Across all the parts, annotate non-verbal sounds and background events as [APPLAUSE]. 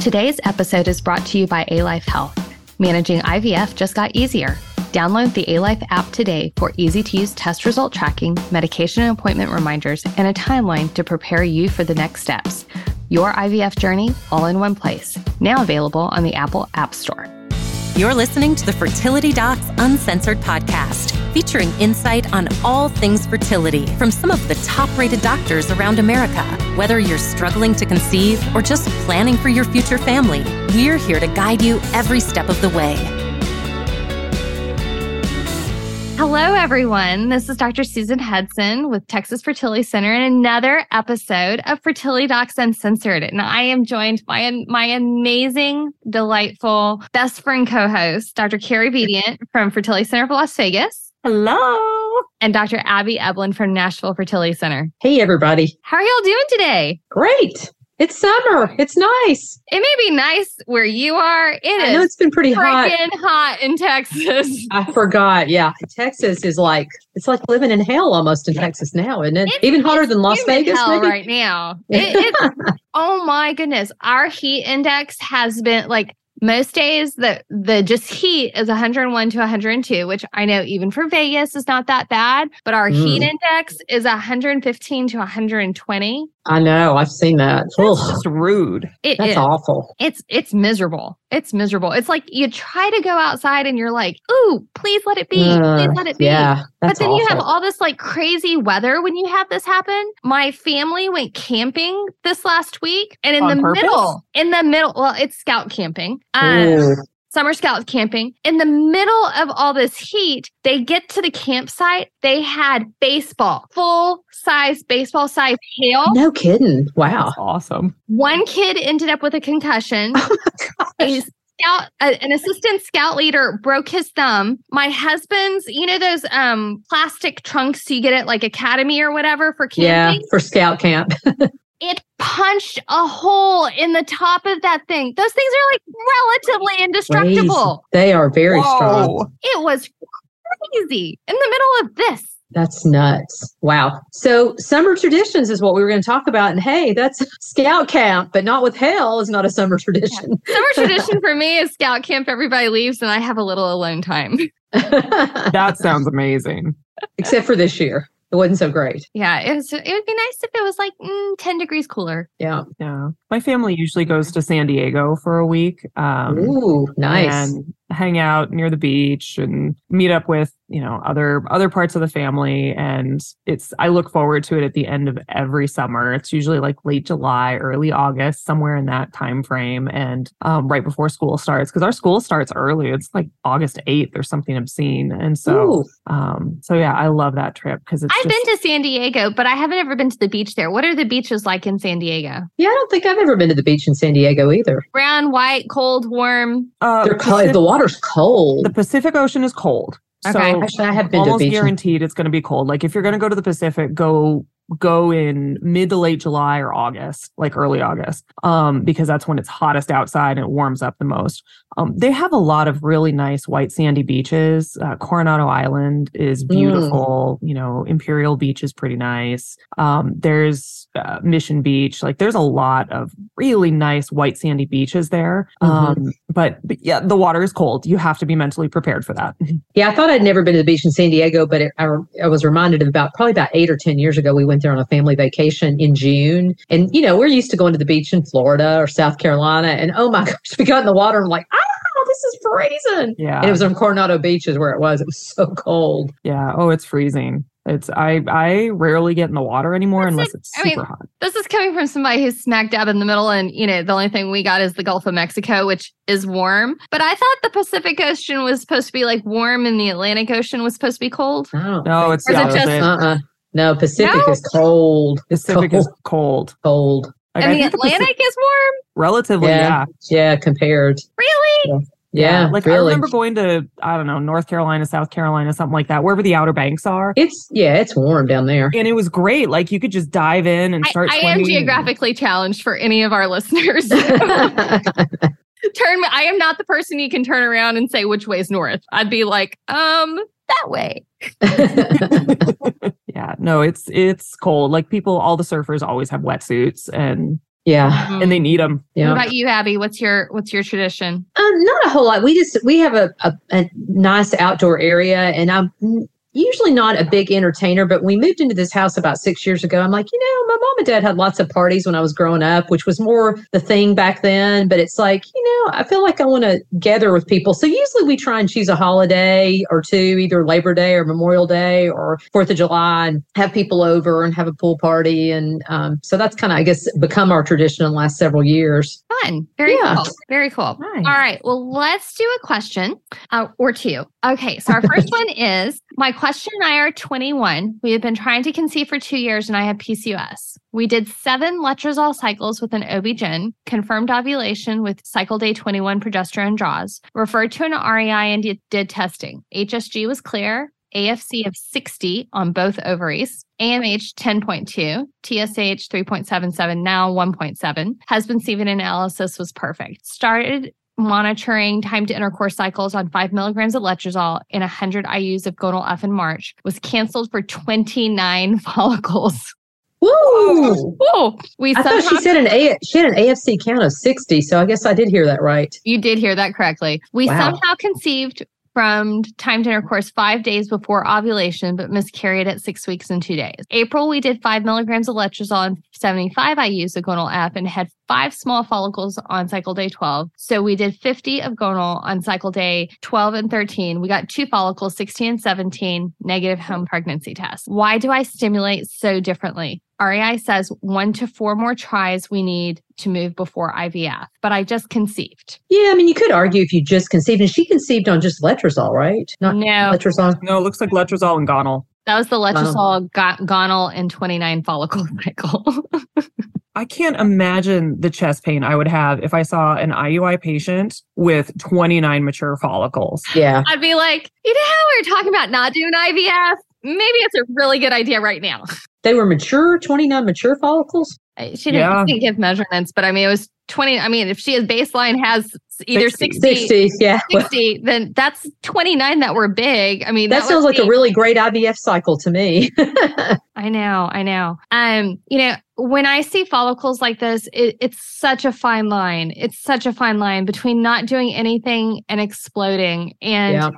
Today's episode is brought to you by ALife Health. Managing IVF just got easier. Download the ALife app today for easy-to-use test result tracking, medication and appointment reminders, and a timeline to prepare you for the next steps. Your IVF journey all in one place. Now available on the Apple App Store. You're listening to the Fertility Docs Uncensored podcast, featuring insight on all things fertility from some of the top rated doctors around America. Whether you're struggling to conceive or just planning for your future family, we're here to guide you every step of the way. Hello, everyone. This is Dr. Susan Hudson with Texas Fertility Center and another episode of Fertility Docs Uncensored. And I am joined by my amazing, delightful best friend co-host, Dr. Carrie Bedient from Fertility Center of Las Vegas. Hello. And Dr. Abby Eblen from Nashville Fertility Center. Hey, everybody. How are y'all doing today? Great. It's summer. It's nice. It may be nice where you are. It I is know it's been pretty hot. hot in Texas. [LAUGHS] I forgot. Yeah. Texas is like, it's like living in hell almost in Texas now, isn't it? It's- Even hotter than Las Vegas, hell maybe? right now. It, it's [LAUGHS] oh my goodness. Our heat index has been like most days the the just heat is 101 to 102, which I know even for Vegas is not that bad, but our heat Mm. index is 115 to 120. I know. I've seen that. It's just rude. It that's is. awful. It's it's miserable. It's miserable. It's like you try to go outside and you're like, "Ooh, please let it be. please let it be." Yeah. But That's then you have all this like crazy weather when you have this happen. My family went camping this last week, and in On the purpose? middle, in the middle, well, it's scout camping, um, Ooh. Summer scout camping. In the middle of all this heat, they get to the campsite. They had baseball, full size baseball size hail. No kidding. Wow. That's awesome. One kid ended up with a concussion. a scout, a- an assistant scout leader broke his thumb. My husband's, you know, those um plastic trunks you get at like Academy or whatever for camping? Yeah. For scout camp. [LAUGHS] It punched a hole in the top of that thing. Those things are like relatively indestructible. They are very strong. It was crazy in the middle of this. That's nuts. Wow. So summer traditions is what we were going to talk about. And hey, that's [LAUGHS] scout camp, but not with hell is not a summer tradition. Summer tradition [LAUGHS] for me is scout camp. Everybody leaves and I have a little alone time. [LAUGHS] That sounds amazing. Except for this year. It wasn't so great. Yeah, it was. It would be nice if it was like mm, ten degrees cooler. Yeah. Yeah. My family usually goes to San Diego for a week. Um, Ooh, nice. And hang out near the beach and meet up with, you know, other other parts of the family. And it's I look forward to it at the end of every summer. It's usually like late July, early August, somewhere in that time frame. And um, right before school starts. Because our school starts early. It's like August 8th or something obscene. And so um so yeah, I love that trip because I've just, been to San Diego, but I haven't ever been to the beach there. What are the beaches like in San Diego? yeah, I don't think I've ever been to the beach in San Diego either. Brown, white, cold, warm. uh, They're cold. Pacific- The water's cold. the Pacific Ocean is cold. Okay. So Actually, I have been to the almost beach. guaranteed it's going to be cold. Like if you're going to go to the Pacific, go go in mid to late July or August, like early August, um, because that's when it's hottest outside and it warms up the most. Um, they have a lot of really nice white sandy beaches. Uh, Coronado Island is beautiful. You know, Imperial Beach is pretty nice. Um, there's uh, Mission Beach. Like there's a lot of really nice white sandy beaches there. Mhm. Um, but, but yeah, the water is cold. You have to be mentally prepared for that. Yeah, I thought I'd never been to the beach in San Diego, but it, I, I was reminded of about probably about eight or 10 years ago, we went there on a family vacation in June. And, you know, we're used to going to the beach in Florida or South Carolina. And oh my [LAUGHS] gosh, we got in the water and I'm like, oh, this is freezing. Yeah. And it was on Coronado Beach is where it was. It was so cold. Yeah. Oh, it's freezing. It's I I rarely get in the water anymore That's unless it. it's I super mean, hot. This is coming from somebody who's smack dab in the middle, and you know the only thing we got is the Gulf of Mexico, which is warm. But I thought the Pacific Ocean was supposed to be like warm, and the Atlantic Ocean was supposed to be cold. Oh, No, it's Or the is it just- opposite. uh-uh. No, Pacific No? is cold. Pacific is cold. Cold. Like, and I the think Pacific- Atlantic is warm. relatively, Yeah. yeah. Yeah, compared. Really? Yeah, Like I remember going to I don't know North Carolina, South Carolina, something like that, wherever the Outer Banks are. It's yeah, it's warm down there. And it was great. Like you could just dive in and start I am swimming. geographically challenged for any of our listeners. [LAUGHS] turn. I am not the person you can turn around and say which way is north. I'd be like, um, that way. [LAUGHS] yeah, no, it's it's cold. Like people, all the surfers always have wetsuits, and Yeah. and they need them. Yeah. What Yeah. about you, Abby? What's your what's your tradition? Um, not a whole lot. We just we have a, a, a nice outdoor area, and I'm usually not a big entertainer. But we moved into this house about six years ago. I'm like, you know, my mom and dad had lots of parties when I was growing up, which was more the thing back then. But it's like, you know, I feel like I want to gather with people. So usually we try and choose a holiday or two, either Labor Day or Memorial Day or Fourth of July, and have people over and have a pool party. And um, so that's kind of, I guess, become our tradition in the last several years. Fun. Very Yeah. cool. Very cool. Nice. All right. Well, let's do a question uh, or two. Okay. So our first [LAUGHS] one is my question and I are 21. We have been trying to conceive for two years and I have PCOS. We did seven letrozole cycles with an OB-GYN, confirmed ovulation with cycle day 21 progesterone draws, referred to an REI and did, did testing. HSG was clear. AFC of 60 on both ovaries, AMH 10.2, TSH 3.77, now 1.7. Husband semen analysis was perfect. Started monitoring time to intercourse cycles on five milligrams of letrozole and 100 IUs of gonal F in March. Was canceled for 29 [LAUGHS] follicles. Woo! We I thought she said an A. She had an AFC count of sixty, so I guess I did hear that right. You did hear that correctly. We Wow. somehow conceived from timed intercourse five days before ovulation, but miscarried at six weeks and two days. April, we did five milligrams of letrozole and 75 IUs of gonal F and had five small follicles on cycle day 12. So we did 50 of gonal on cycle day 12 and 13. We got two follicles, 16 and 17, negative home pregnancy tests. Why do I stimulate so differently? REI says one to four more tries we need to move before IVF, but I just conceived. Yeah, I mean, you could argue if you just conceived, and she conceived on just letrozole, right? Not No, letrozole. No, it looks like letrozole and gonal. that was the oh. letrozole got gonal and 29 follicle [LAUGHS] cycle. I can't imagine the chest pain I would have if I saw an IUI patient with 29 mature follicles. Yeah, I'd be like, you know how we were talking about not doing IVF? Maybe it's a really good idea right now. They were mature, twenty-nine mature follicles. She didn't, Yeah. didn't give measurements, but I mean, it was 20. I mean, if she is baseline has either 60. 60, 60, yeah. [LAUGHS] 60, then that's 29 that were big. I mean, that would sounds like a really great IVF cycle to me. [LAUGHS] I know, I know. Um, you know, when I see follicles like this, it, it's such a fine line. It's such a fine line between not doing anything and exploding. And Yeah.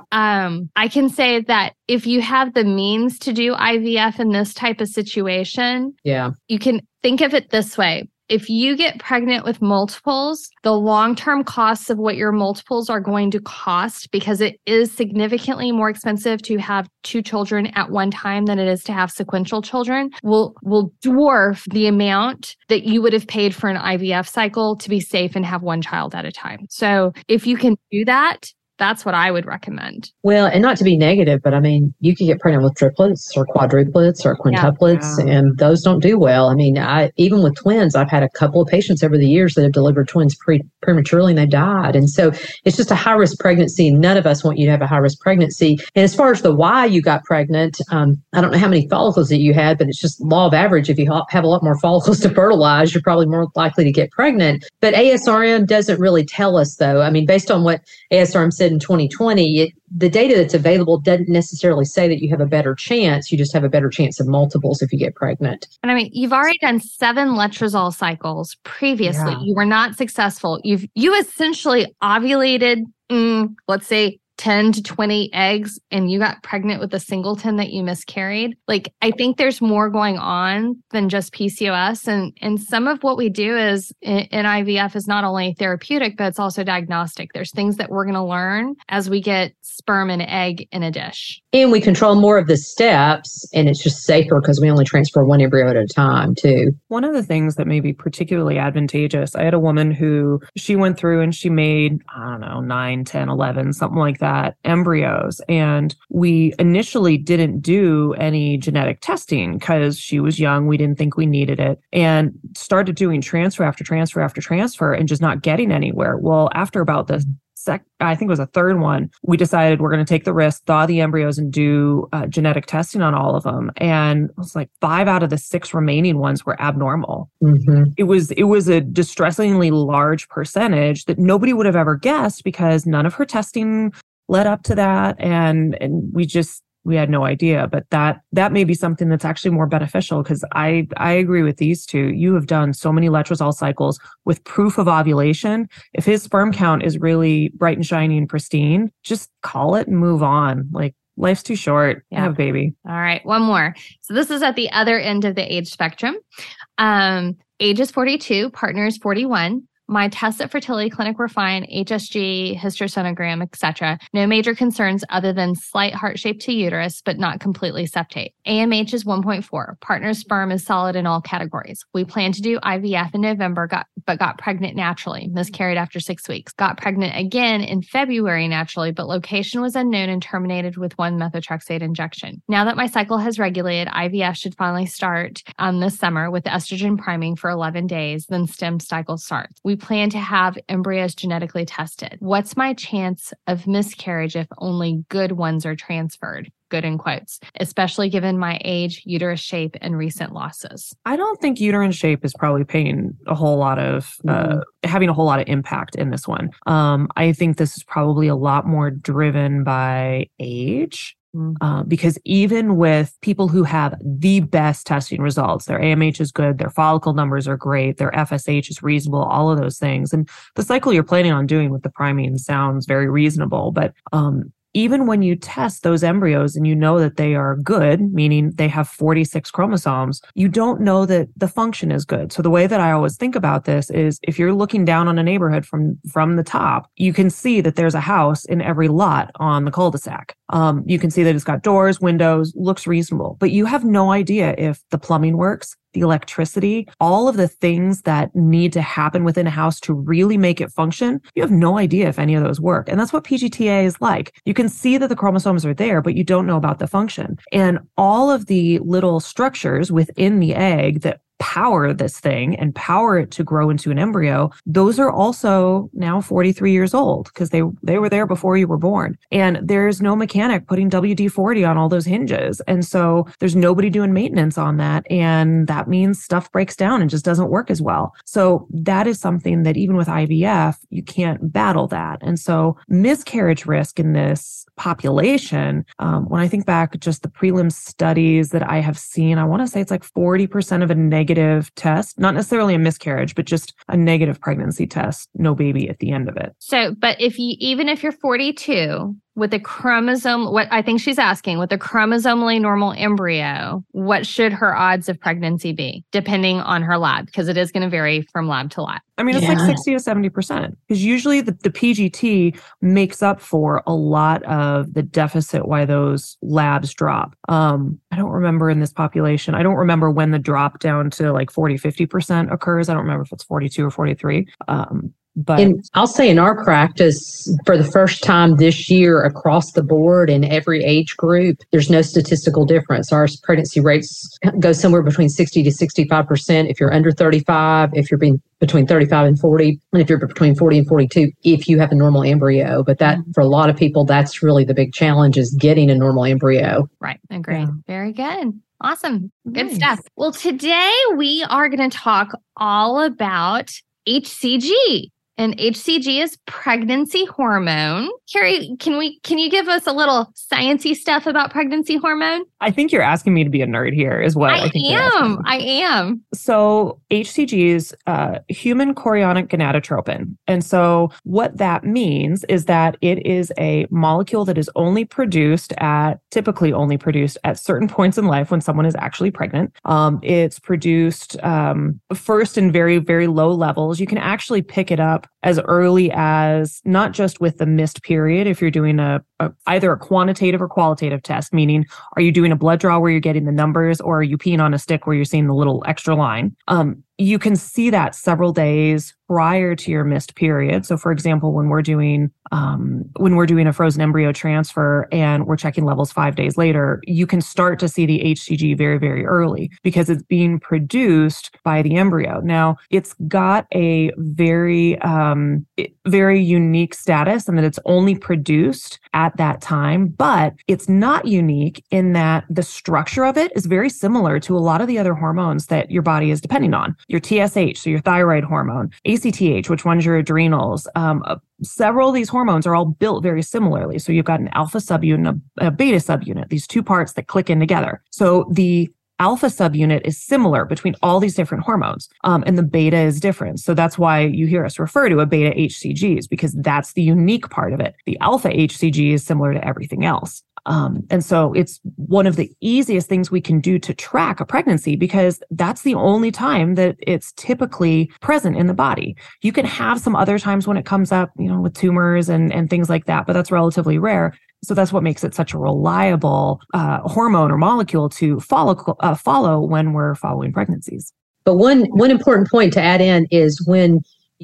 um, I can say that if you have the means to do IVF in this type of situation, yeah, you can think of it this way. If you get pregnant with multiples, the long term costs of what your multiples are going to cost, because it is significantly more expensive to have two children at one time than it is to have sequential children, will, will dwarf the amount that you would have paid for an IVF cycle to be safe and have one child at a time. So if you can do that, that's what I would recommend. Well, and not to be negative, but I mean, you could get pregnant with triplets or quadruplets or quintuplets, Yeah. and those don't do well. I mean, I even with twins, I've had a couple of patients over the years that have delivered twins pre- prematurely and they've died. And so it's just a high risk pregnancy. None of us want you to have a high risk pregnancy. And as far as the why you got pregnant, um, I don't know how many follicles that you had, but it's just law of average. If you ha- have a lot more follicles [LAUGHS] to fertilize, you're probably more likely to get pregnant. But ASRM doesn't really tell us, though. I mean, based on what ASRM said in 2020, it, the data that's available doesn't necessarily say that you have a better chance. You just have a better chance of multiples if you get pregnant. And I mean, you've already done seven letrozole cycles previously. Yeah. You were not successful. You've you essentially ovulated, mm, let's say 10 to 20 eggs, and you got pregnant with a singleton that you miscarried. Like, I think there's more going on than just PCOS. And and some of what we do is in, in IVF is not only therapeutic, but it's also diagnostic. There's things that we're gonna learn as we get sperm and egg in a dish. And we control more of the steps, and it's just safer because we only transfer one embryo at a time, too. One of the things that may be particularly advantageous, I had a woman who she went through and she made, I don't know, 9, 10, 11, something like that, embryos. And we initially didn't do any genetic testing because she was young. We didn't think we needed it and started doing transfer after transfer after transfer and just not getting anywhere. Well, after about the sec, I think it was a third one, we decided we're going to take the risk, thaw the embryos, and do uh, genetic testing on all of them. And it was like five out of the six remaining ones were abnormal. hmm It was it was a distressingly large percentage that nobody would have ever guessed because none of her testing led up to that, and and we just we had no idea. But that that may be something that's actually more beneficial because I I agree with these two. You have done so many letrozole cycles with proof of ovulation. If his sperm count is really bright and shiny and pristine, just call it and move on. Like life's too short. Yeah. Have a baby. All right. One more. So this is at the other end of the age spectrum. Um, age is 42, partner is 41. My tests at fertility clinic were fine, HSG, hysterosonogram, etc. No major concerns other than slight heart shape to uterus, but not completely septate. AMH is 1.4. Partner sperm is solid in all categories. We plan to do IVF in November, got, but got pregnant naturally, miscarried after six weeks. Got pregnant again in February naturally, but location was unknown and terminated with one methotrexate injection. Now that my cycle has regulated, IVF should finally start um, this summer with estrogen priming for 11 days, then stim cycle starts. We we plan to have embryos genetically tested. What's my chance of miscarriage if only good ones are transferred? Good in quotes, especially given my age, uterus shape, and recent losses. I don't think uterine shape is probably paying a whole lot of uh, mm-hmm. having a whole lot of impact in this one. Um, I think this is probably a lot more driven by age Mm. Uh, because even with people who have the best testing results, their AMH is good, their follicle numbers are great, their FSH is reasonable, all of those things. And the cycle you're planning on doing with the priming sounds very reasonable. But um, even when you test those embryos and you know that they are good, meaning they have 46 chromosomes, you don't know that the function is good. So the way that I always think about this is if you're looking down on a neighborhood from from the top, you can see that there's a house in every lot on the cul-de-sac. Um, you can see that it's got doors, windows, looks reasonable, but you have no idea if the plumbing works, the electricity, all of the things that need to happen within a house to really make it function, you have no idea if any of those work. And that's what PGTA is like. You can see that the chromosomes are there, but you don't know about the function. And all of the little structures within the egg that power this thing and power it to grow into an embryo those are also now 43 years old because they they were there before you were born. And there's no mechanic putting WD-40 on all those hinges. And so there's nobody doing maintenance on that. And that means stuff breaks down and just doesn't work as well. So that is something that even with IVF you can't battle that. And so miscarriage risk in this population um, when I think back just the prelim studies that I have seen I want to say it's like 40% of a negative negative test, not necessarily a miscarriage, but just a negative pregnancy test, no baby at the end of it. So, but if you, even if you're 42, with a chromosome, what I think she's asking, with a chromosomally normal embryo, what should her odds of pregnancy be, depending on her lab? Because it is going to vary from lab to lab. I mean, it's yeah. like 60 to 70%. Because usually the, the PGT makes up for a lot of the deficit why those labs drop. Um, I don't remember in this population, I don't remember when the drop down to like 40, 50% occurs. I don't remember if it's 42 or 43. Um, but and I'll say in our practice, for the first time this year across the board in every age group, there's no statistical difference. Our pregnancy rates go somewhere between 60 to 65%. If you're under 35, if you're being between 35 and 40, and if you're between 40 and 42, if you have a normal embryo. But that, mm-hmm. for a lot of people, that's really the big challenge is getting a normal embryo. Right. Agreed. Yeah. Very good. Awesome. Good nice. stuff. Well, today we are going to talk all about HCG. And HCG is pregnancy hormone. Carrie, can we can you give us a little sciency stuff about pregnancy hormone? I think you're asking me to be a nerd here as well. I, I am. I am. So HCG is uh, human chorionic gonadotropin, and so what that means is that it is a molecule that is only produced at typically only produced at certain [LAUGHS] points in life when someone is actually pregnant. Um, it's produced um, first in very very low levels. You can actually pick it up as early as not just with the missed period, if you're doing a, a, either a quantitative or qualitative test, meaning are you doing a blood draw where you're getting the numbers or are you peeing on a stick where you're seeing the little extra line? Um, you can see that several days prior to your missed period. So, for example, when we're doing um, when we're doing a frozen embryo transfer and we're checking levels five days later, you can start to see the HCG very, very early because it's being produced by the embryo. Now, it's got a very, um, very unique status in that it's only produced at that time, but it's not unique in that the structure of it is very similar to a lot of the other hormones that your body is depending on. Your TSH, so your thyroid hormone, ACTH, which runs your adrenals. Um, uh, several of these hormones are all built very similarly. So you've got an alpha subunit, a, a beta subunit, these two parts that click in together. So the alpha subunit is similar between all these different hormones um, and the beta is different so that's why you hear us refer to a beta hcgs because that's the unique part of it the alpha hcg is similar to everything else um, and so it's one of the easiest things we can do to track a pregnancy because that's the only time that it's typically present in the body. You can have some other times when it comes up, you know, with tumors and, and things like that, but that's relatively rare. So that's what makes it such a reliable uh, hormone or molecule to follow uh, follow when we're following pregnancies. But one one important point to add in is when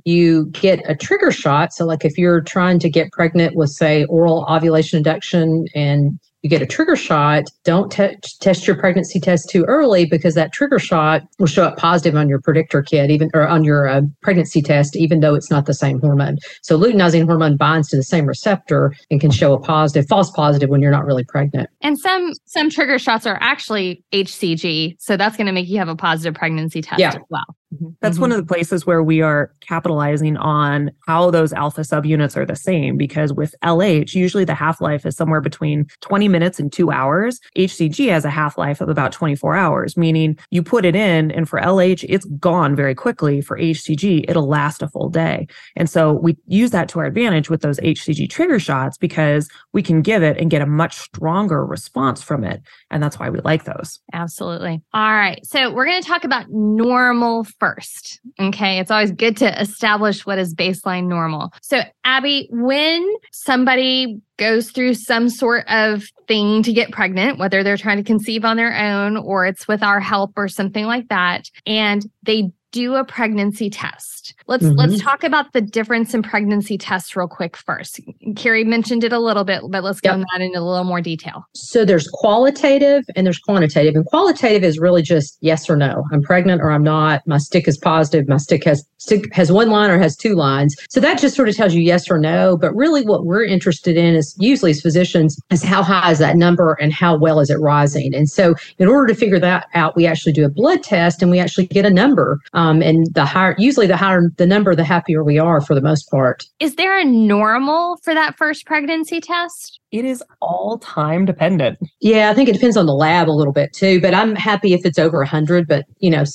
you get a trigger shot. So, like if you're trying to get pregnant with, say, oral ovulation induction and you get a trigger shot, don't te- test your pregnancy test too early because that trigger shot will show up positive on your predictor kit, even or on your uh, pregnancy test, even though it's not the same hormone. So luteinizing hormone binds to the same receptor and can show a positive, false positive when you're not really pregnant. And some some trigger shots are actually HCG, so that's going to make you have a positive pregnancy test yeah. as well. Mm-hmm. That's mm-hmm. one of the places where we are capitalizing on how those alpha subunits are the same because with LH, usually the half life is somewhere between 20 minutes and two hours. HCG has a half life of about 24 hours, meaning you put it in, and for LH, it's gone very quickly. For HCG, it'll last a full day. And so we use that to our advantage with those HCG trigger shots because we can give it and get a much stronger response from it. And that's why we like those. Absolutely. All right. So we're going to talk about normal first. Okay. It's always good to establish what is baseline normal. So, Abby, when somebody goes through some sort of thing to get pregnant, whether they're trying to conceive on their own or it's with our help or something like that, and they do a pregnancy test. Let's mm-hmm. let's talk about the difference in pregnancy tests real quick first. Carrie mentioned it a little bit, but let's go yep. that into a little more detail. So there's qualitative and there's quantitative. And qualitative is really just yes or no. I'm pregnant or I'm not. My stick is positive. My stick has stick has one line or has two lines. So that just sort of tells you yes or no. But really what we're interested in is usually as physicians is how high is that number and how well is it rising. And so in order to figure that out, we actually do a blood test and we actually get a number. Um, Um, and the higher, usually the higher the number, the happier we are for the most part. Is there a normal for that first pregnancy test? It is all time dependent. Yeah, I think it depends on the lab a little bit too. But I'm happy if it's over 100. But you know,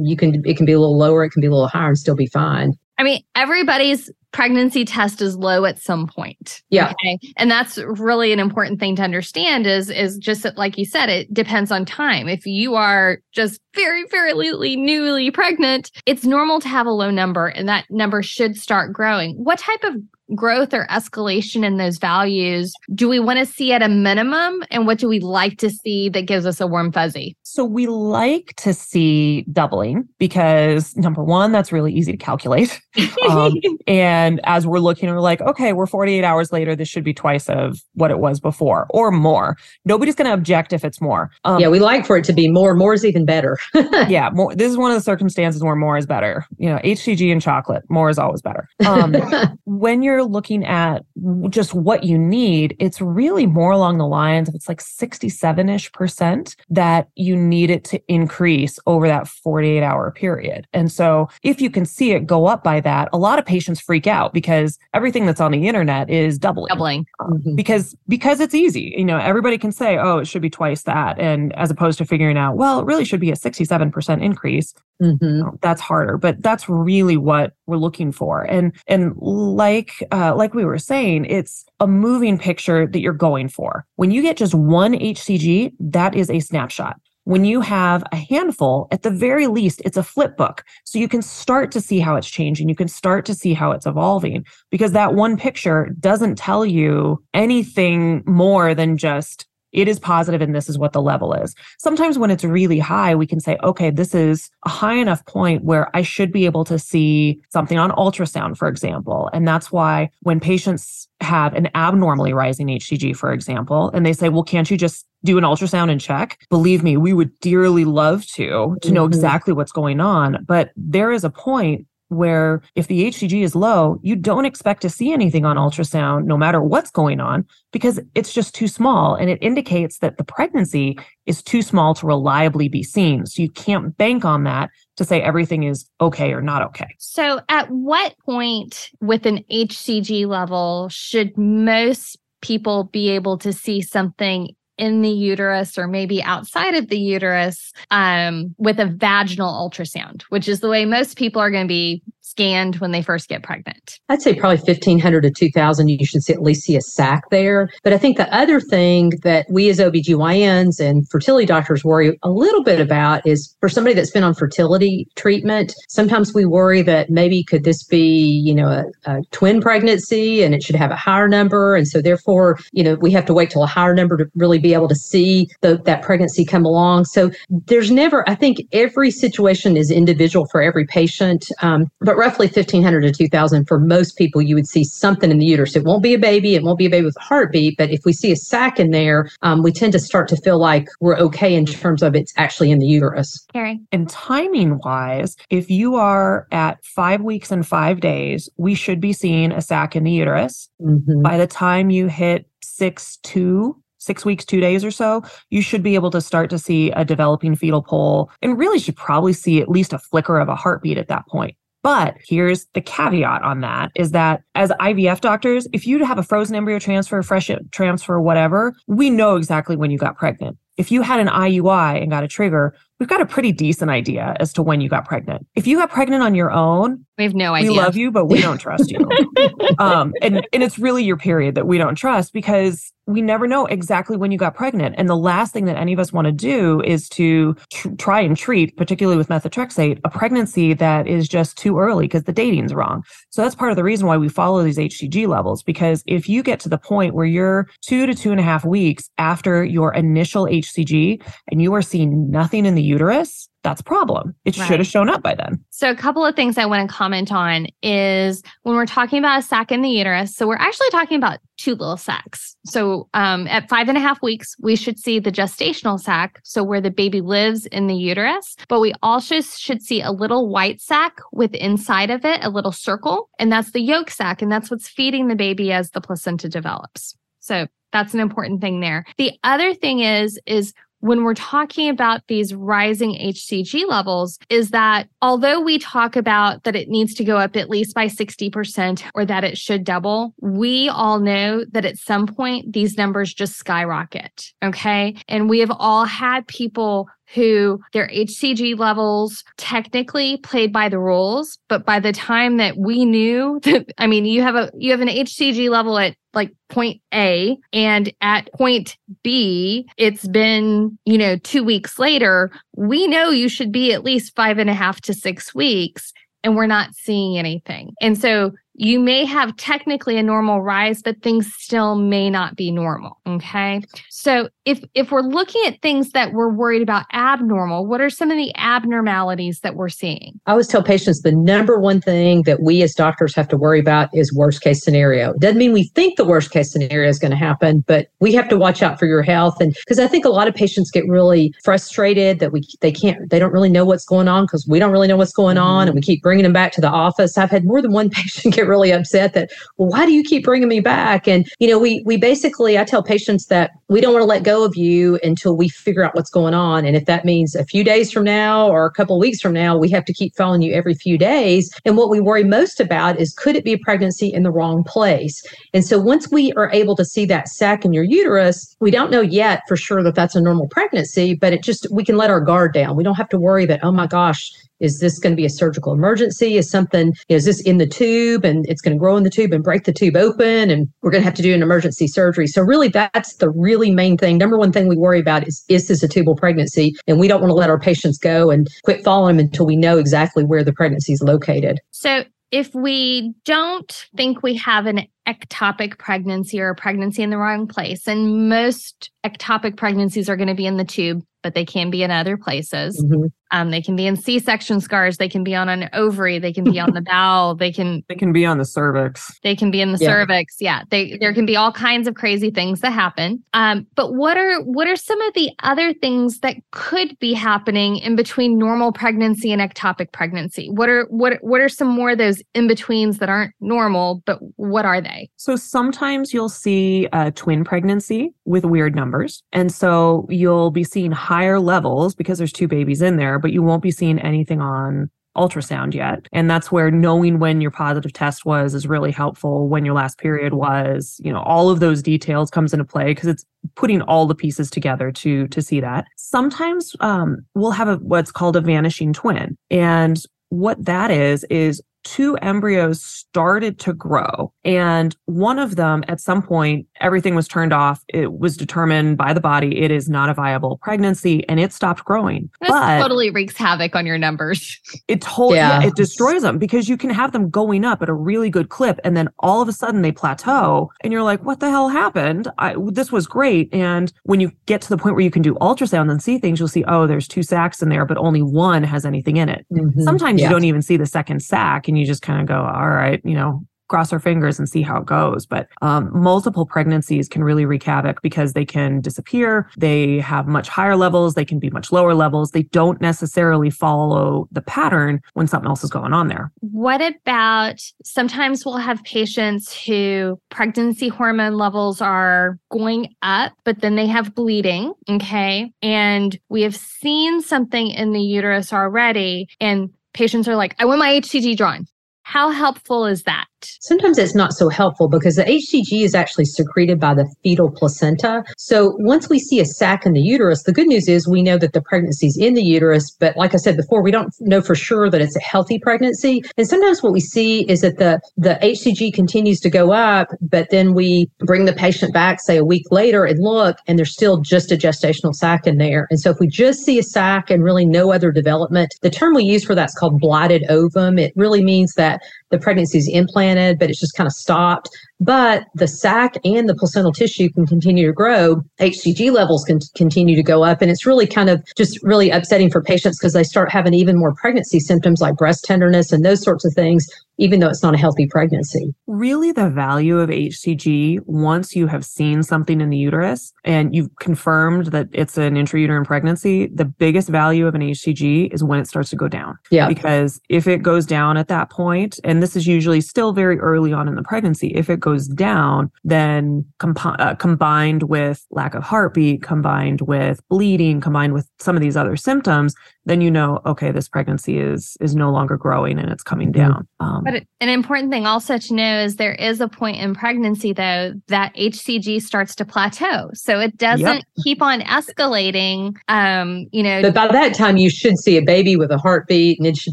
you can it can be a little lower, it can be a little higher, and still be fine. I mean, everybody's pregnancy test is low at some point. Yeah. Okay? And that's really an important thing to understand is is just that like you said it depends on time. If you are just very very newly pregnant, it's normal to have a low number and that number should start growing. What type of growth or escalation in those values do we want to see at a minimum? And what do we like to see that gives us a warm fuzzy? So we like to see doubling because number one that's really easy to calculate. [LAUGHS] Um, and as we're looking we're like okay we're 48 hours later this should be twice of what it was before or more. Nobody's going to object if it's more. Um, yeah we like for it to be more. More is even better. [LAUGHS] Yeah more this is one of the circumstances where more is better. You know hcg and chocolate more is always better. Um, [LAUGHS] when you're you're looking at just what you need, it's really more along the lines of it's like 67 ish percent that you need it to increase over that 48 hour period. And so if you can see it go up by that, a lot of patients freak out because everything that's on the internet is doubling. Doubling. Mm-hmm. Because because it's easy. You know, everybody can say, oh, it should be twice that. And as opposed to figuring out, well, it really should be a 67% increase. Mm-hmm. That's harder, but that's really what we're looking for. And and like uh, like we were saying, it's a moving picture that you're going for. When you get just one HCG, that is a snapshot. When you have a handful, at the very least, it's a flip book. So you can start to see how it's changing. You can start to see how it's evolving because that one picture doesn't tell you anything more than just it is positive and this is what the level is. Sometimes when it's really high, we can say, okay, this is a high enough point where I should be able to see something on ultrasound, for example. And that's why when patients have an abnormally rising HCG, for example, and they say, well, can't you just do an ultrasound and check? Believe me, we would dearly love to, to know mm-hmm. exactly what's going on. But there is a point where if the HCG is low, you don't expect to see anything on ultrasound, no matter what's going on, because it's just too small. And it indicates that the pregnancy is too small to reliably be seen. So you can't bank on that to say everything is okay or not okay. So, at what point with an HCG level should most people be able to see something in the uterus or maybe outside of the uterus um, with a vaginal ultrasound, which is the way most people are going to be scanned when they first get pregnant? I'd say probably 1500 to 2000. You should see, at least see a sac there. But I think the other thing that we as OBGYNs and fertility doctors worry a little bit about is for somebody that's been on fertility treatment, sometimes we worry that maybe could this be, you know, a, a twin pregnancy and it should have a higher number. And so therefore, you know, we have to wait till a higher number to really be able to see the, that pregnancy come along. So there's never, I think every situation is individual for every patient. Um, but roughly 1500 to 2000 for most people you would see something in the uterus it won't be a baby it won't be a baby with a heartbeat but if we see a sac in there um, we tend to start to feel like we're okay in terms of it's actually in the uterus Carrie. and timing wise if you are at five weeks and five days we should be seeing a sac in the uterus mm-hmm. by the time you hit six two six weeks, two days or so, you should be able to start to see a developing fetal pole and really should probably see at least a flicker of a heartbeat at that point. But here's the caveat on that is that as IVF doctors, if you have a frozen embryo transfer, fresh transfer, whatever, we know exactly when you got pregnant. If you had an IUI and got a trigger, we've got a pretty decent idea as to when you got pregnant. If you got pregnant on your own, we have no idea. We love you, but we don't trust you. [LAUGHS] um, and and it's really your period that we don't trust because we never know exactly when you got pregnant. And the last thing that any of us want to do is to tr- try and treat, particularly with methotrexate, a pregnancy that is just too early because the dating's wrong. So that's part of the reason why we follow these HCG levels. Because if you get to the point where you're two to two and a half weeks after your initial HCG and you are seeing nothing in the uterus, that's a problem. It right. should have shown up by then. So, a couple of things I want to comment on is when we're talking about a sac in the uterus. So, we're actually talking about two little sacs. So, um, at five and a half weeks, we should see the gestational sac, so where the baby lives in the uterus. But we also should see a little white sac with inside of it a little circle, and that's the yolk sac, and that's what's feeding the baby as the placenta develops. So, that's an important thing there. The other thing is, is when we're talking about these rising HCG levels is that although we talk about that it needs to go up at least by 60% or that it should double, we all know that at some point these numbers just skyrocket. Okay. And we have all had people who their HCG levels technically played by the rules, but by the time that we knew [LAUGHS] that, I mean, you have a, you have an HCG level at like point A and at point B, it's been, you know, two weeks later, we know you should be at least five and a half to six weeks and we're not seeing anything. And so you may have technically a normal rise but things still may not be normal okay? So if if we're looking at things that we're worried about abnormal what are some of the abnormalities that we're seeing? I always tell patients the number one thing that we as doctors have to worry about is worst case scenario. Doesn't mean we think the worst case scenario is going to happen but we have to watch out for your health. And because i think a lot of patients get really frustrated that we they can't they don't really know what's going on because we don't really know what's going mm-hmm. on and we keep bringing them back to the office. I've had more than one [LAUGHS] patient get get really upset that, well, why do you keep bringing me back? And, you know, we, we basically, I tell patients that we don't want to let go of you until we figure out what's going on. And if that means a few days from now or a couple weeks from now, we have to keep following you every few days. And what we worry most about is could it be a pregnancy in the wrong place? And so once we are able to see that sac in your uterus, we don't know yet for sure that that's a normal pregnancy, but it just, we can let our guard down. We don't have to worry that, oh my gosh, is this going to be a surgical emergency? Is something, is this in the tube and it's going to grow in the tube and break the tube open and we're going to have to do an emergency surgery? So, really, that's the really main thing. Number one thing we worry about is, is this a tubal pregnancy? And we don't want to let our patients go and quit following them until we know exactly where the pregnancy is located. So, if we don't think we have an ectopic pregnancy or a pregnancy in the wrong place, and most ectopic pregnancies are going to be in the tube, but they can be in other places. Mm-hmm. Um, they can be in C-section scars. They can be on an ovary. They can be on the [LAUGHS] bowel. They can They can be on the cervix. they can be in the Yeah. cervix. Yeah, they there can be all kinds of crazy things that happen. Um, but what are what are some of the other things that could be happening in between normal pregnancy and ectopic pregnancy? What are what what are some more of those in betweens that aren't normal? But what are they? So sometimes you'll see a twin pregnancy with weird numbers. And so you'll be seeing higher levels because there's two babies in there, but you won't be seeing anything on ultrasound yet. And that's where knowing when your positive test was is really helpful, when your last period was, you know, all of those details comes into play because it's putting all the pieces together to to see that. Sometimes um, we'll have a what's called a vanishing twin. And what that is is two embryos started to grow and one of them at some point everything was turned off it was determined by the body it is not a viable pregnancy and it stopped growing This but totally wreaks havoc on your numbers. it totally Yeah. yeah, it destroys them because you can have them going up at a really good clip and then all of a sudden they plateau and you're like what the hell happened I, this was great and when you get to the point where you can do ultrasound and see things you'll see oh there's two sacs in there but only one has anything in it Mhm. sometimes Yeah. you don't even see the second sack and you just kind of go all right you know cross our fingers and see how it goes but um, multiple pregnancies can really wreak havoc because they can disappear they have much higher levels they can be much lower levels they don't necessarily follow the pattern when something else is going on there What about sometimes we'll have patients who pregnancy hormone levels are going up, but then they have bleeding. Okay. And we have seen something in the uterus already, and patients are like, I want my HCG drawn. How helpful is that? Sometimes it's not so helpful because the HCG is actually secreted by the fetal placenta. So once we see a sac in the uterus, the good news is we know that the pregnancy is in the uterus. But like I said before, we don't know for sure that it's a healthy pregnancy. And sometimes what we see is that the, the HCG continues to go up, but then we bring the patient back, say a week later and look, and there's still just a gestational sac in there. And so if we just see a sac and really no other development, the term we use for that's called blighted ovum. It really means that the pregnancy is implanted, but it's just kind of stopped. But the sac and the placental tissue can continue to grow. HCG levels can continue to go up. And it's really kind of just really upsetting for patients because they start having even more pregnancy symptoms like breast tenderness and those sorts of things, even though it's not a healthy pregnancy. really the value of HCG once you have seen something in the uterus and you've confirmed that it's an intrauterine pregnancy, the biggest value of an HCG is when it starts to go down. Yeah. Because if it goes down at that point, and this is usually still very early on in the pregnancy, if it goes down, then uh, combined with lack of heartbeat, combined with bleeding, combined with some of these other symptoms, then you know, okay, this pregnancy is is no longer growing and it's coming Mhm. down. Um, But an important thing also to know is there is a point in pregnancy, though, that HCG starts to plateau. So it doesn't keep on escalating. Um, you know, But by that time, you should see a baby with a heartbeat and it should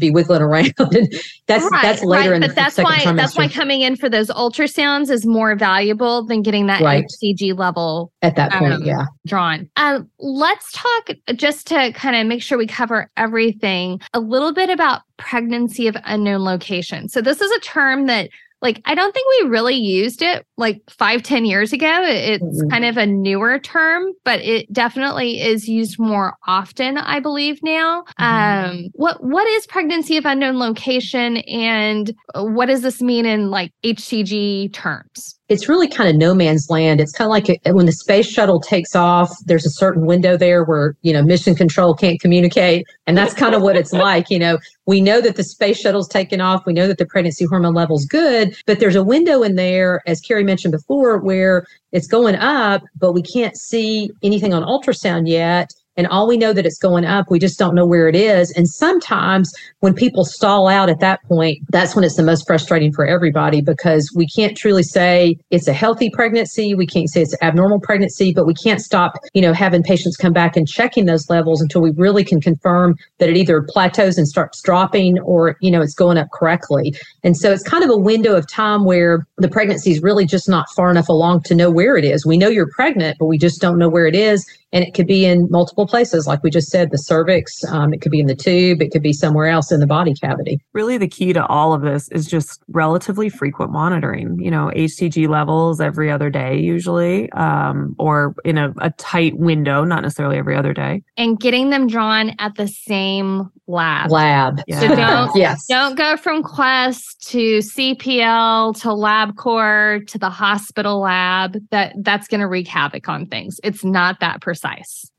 be wiggling around. [LAUGHS] And that's Right, that's later right, in but the that's second why trimester. that's why coming in for those ultrasounds is more valuable than getting that Right. HCG level At that point, Um, yeah. drawn. Um, let's talk just to kind of make sure we cover everything. A little bit about pregnancy of unknown location. So this is a term that. Like, I don't think we really used it like five, ten years ago. It- It's Mhm. kind of a newer term, but it definitely is used more often, I believe now. Um, what what is pregnancy of unknown location, and what does this mean in like HCG terms? It's really kind of no man's land. It's kind of like a, when the space shuttle takes off, there's a certain window there where, you know, mission control can't communicate. And that's kind of what it's [LAUGHS] like. You know, we know that the space shuttle's taken off. We know that the pregnancy hormone level's good, but there's a window in there, as Carrie mentioned before, where it's going up, but we can't see anything on ultrasound yet. And all we know that it's going up, we just don't know where it is. And sometimes when people stall out at that point, that's when it's the most frustrating for everybody because we can't truly say it's a healthy pregnancy. We can't say it's abnormal pregnancy, but we can't stop, you know, having patients come back and checking those levels until we really can confirm that it either plateaus and starts dropping or, you know, it's going up correctly. And so it's kind of a window of time where the pregnancy is really just not far enough along to know where it is. We know you're pregnant, but we just don't know where it is. And it could be in multiple places, like we just said, the cervix, um, it could be in the tube, it could be somewhere else in the body cavity. Really, the key to all of this is just relatively frequent monitoring, you know, HCG levels every other day, usually, um, or in a, a tight window, not necessarily every other day. And getting them drawn at the same lab. Lab. Yeah. So don't, [LAUGHS] yes. don't go from Quest to CPL to LabCorp to the hospital lab. That that's going to wreak havoc on things. It's not that precise.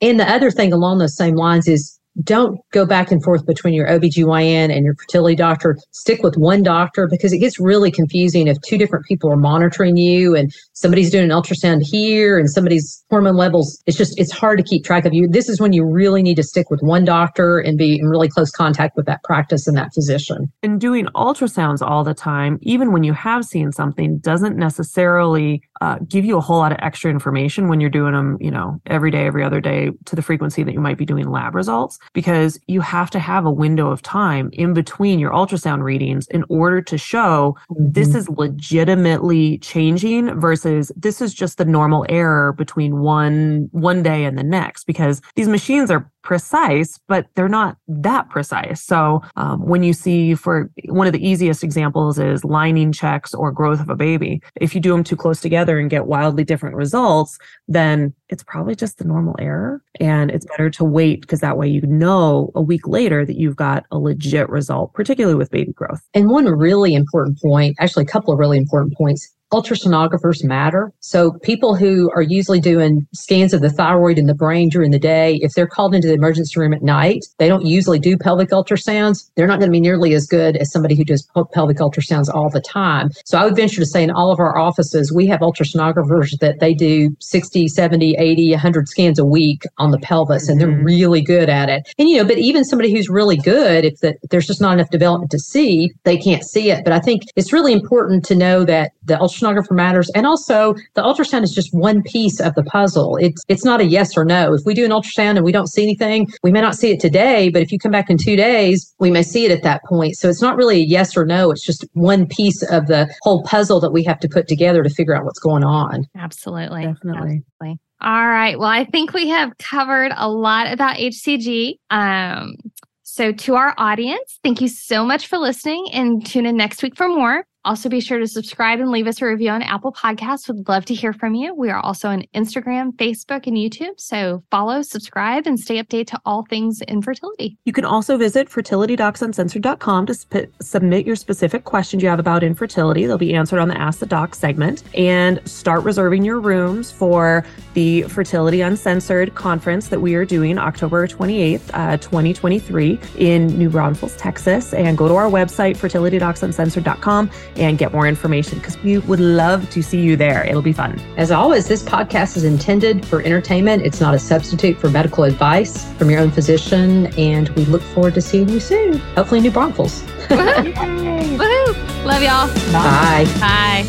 And the other thing along those same lines is don't go back and forth between your OBGYN and your fertility doctor. Stick with one doctor because it gets really confusing if two different people are monitoring you and somebody's doing an ultrasound here and somebody's hormone levels. It's just, it's hard to keep track of you. This is when you really need to stick with one doctor and be in really close contact with that practice and that physician. And doing ultrasounds all the time, even when you have seen something, doesn't necessarily uh, give you a whole lot of extra information when you're doing them, you know, every day, every other day to the frequency that you might be doing lab results because you have to have a window of time in between your ultrasound readings in order to show mm-hmm. this is legitimately changing versus this is just the normal error between one one day and the next because these machines are precise, but they're not that precise. So um, when you see for one of the easiest examples is lining checks or growth of a baby, if you do them too close together and get wildly different results, then it's probably just the normal error. And it's mm-hmm. better to wait because that way you know a week later that you've got a legit result, particularly with baby growth. And one really important point, actually a couple of really important points ultrasonographers matter. So people who are usually doing scans of the thyroid in the brain during the day, if they're called into the emergency room at night, they don't usually do pelvic ultrasounds. They're not going to be nearly as good as somebody who does pelvic ultrasounds all the time. So I would venture to say in all of our offices, we have ultrasonographers that they do 60, 70, 80, 100 scans a week on the pelvis and they're mm-hmm. really good at it. And, you know, but even somebody who's really good, if the, there's just not enough development to see, they can't see it. But I think it's really important to know that the ultrasound ultrasonographer matters. And also the ultrasound is just one piece of the puzzle. It's it's not a yes or no. If we do an ultrasound and we don't see anything, we may not see it today, but if you come back in two days, we may see it at that point. So it's not really a yes or no. It's just one piece of the whole puzzle that we have to put together to figure out what's going on. Absolutely. Definitely. Absolutely. All right. Well, I think we have covered a lot about HCG. Um, so, to our audience, thank you so much for listening and tune in next week for more. Also, be sure to subscribe and leave us a review on Apple Podcasts. Would love to hear from you. We are also on Instagram, Facebook, and YouTube. So follow, subscribe, and stay updated to all things infertility. You can also visit fertilitydocsuncensored.com to sp- submit your specific questions you have about infertility. They'll be answered on the Ask the Doc segment. And start reserving your rooms for the Fertility Uncensored conference that we are doing October 28th, uh, 2023 in New Braunfels, Texas. And go to our website, fertilitydocsuncensored.com and get more information because we would love to see you there. It'll be fun. As always, this podcast is intended for entertainment. It's not a substitute for medical advice from your own physician. And we look forward to seeing you soon. Hopefully, New Braunfels. Woohoo! [LAUGHS] Love y'all. Bye. Bye.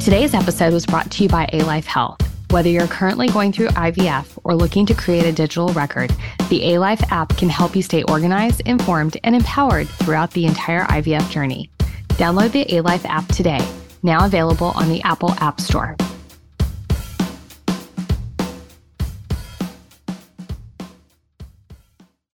Today's episode was brought to you by ALife Health. Whether you're currently going through IVF or looking to create a digital record, the ALife app can help you stay organized, informed, and empowered throughout the entire IVF journey. Download the ALife app today, now available on the Apple App Store.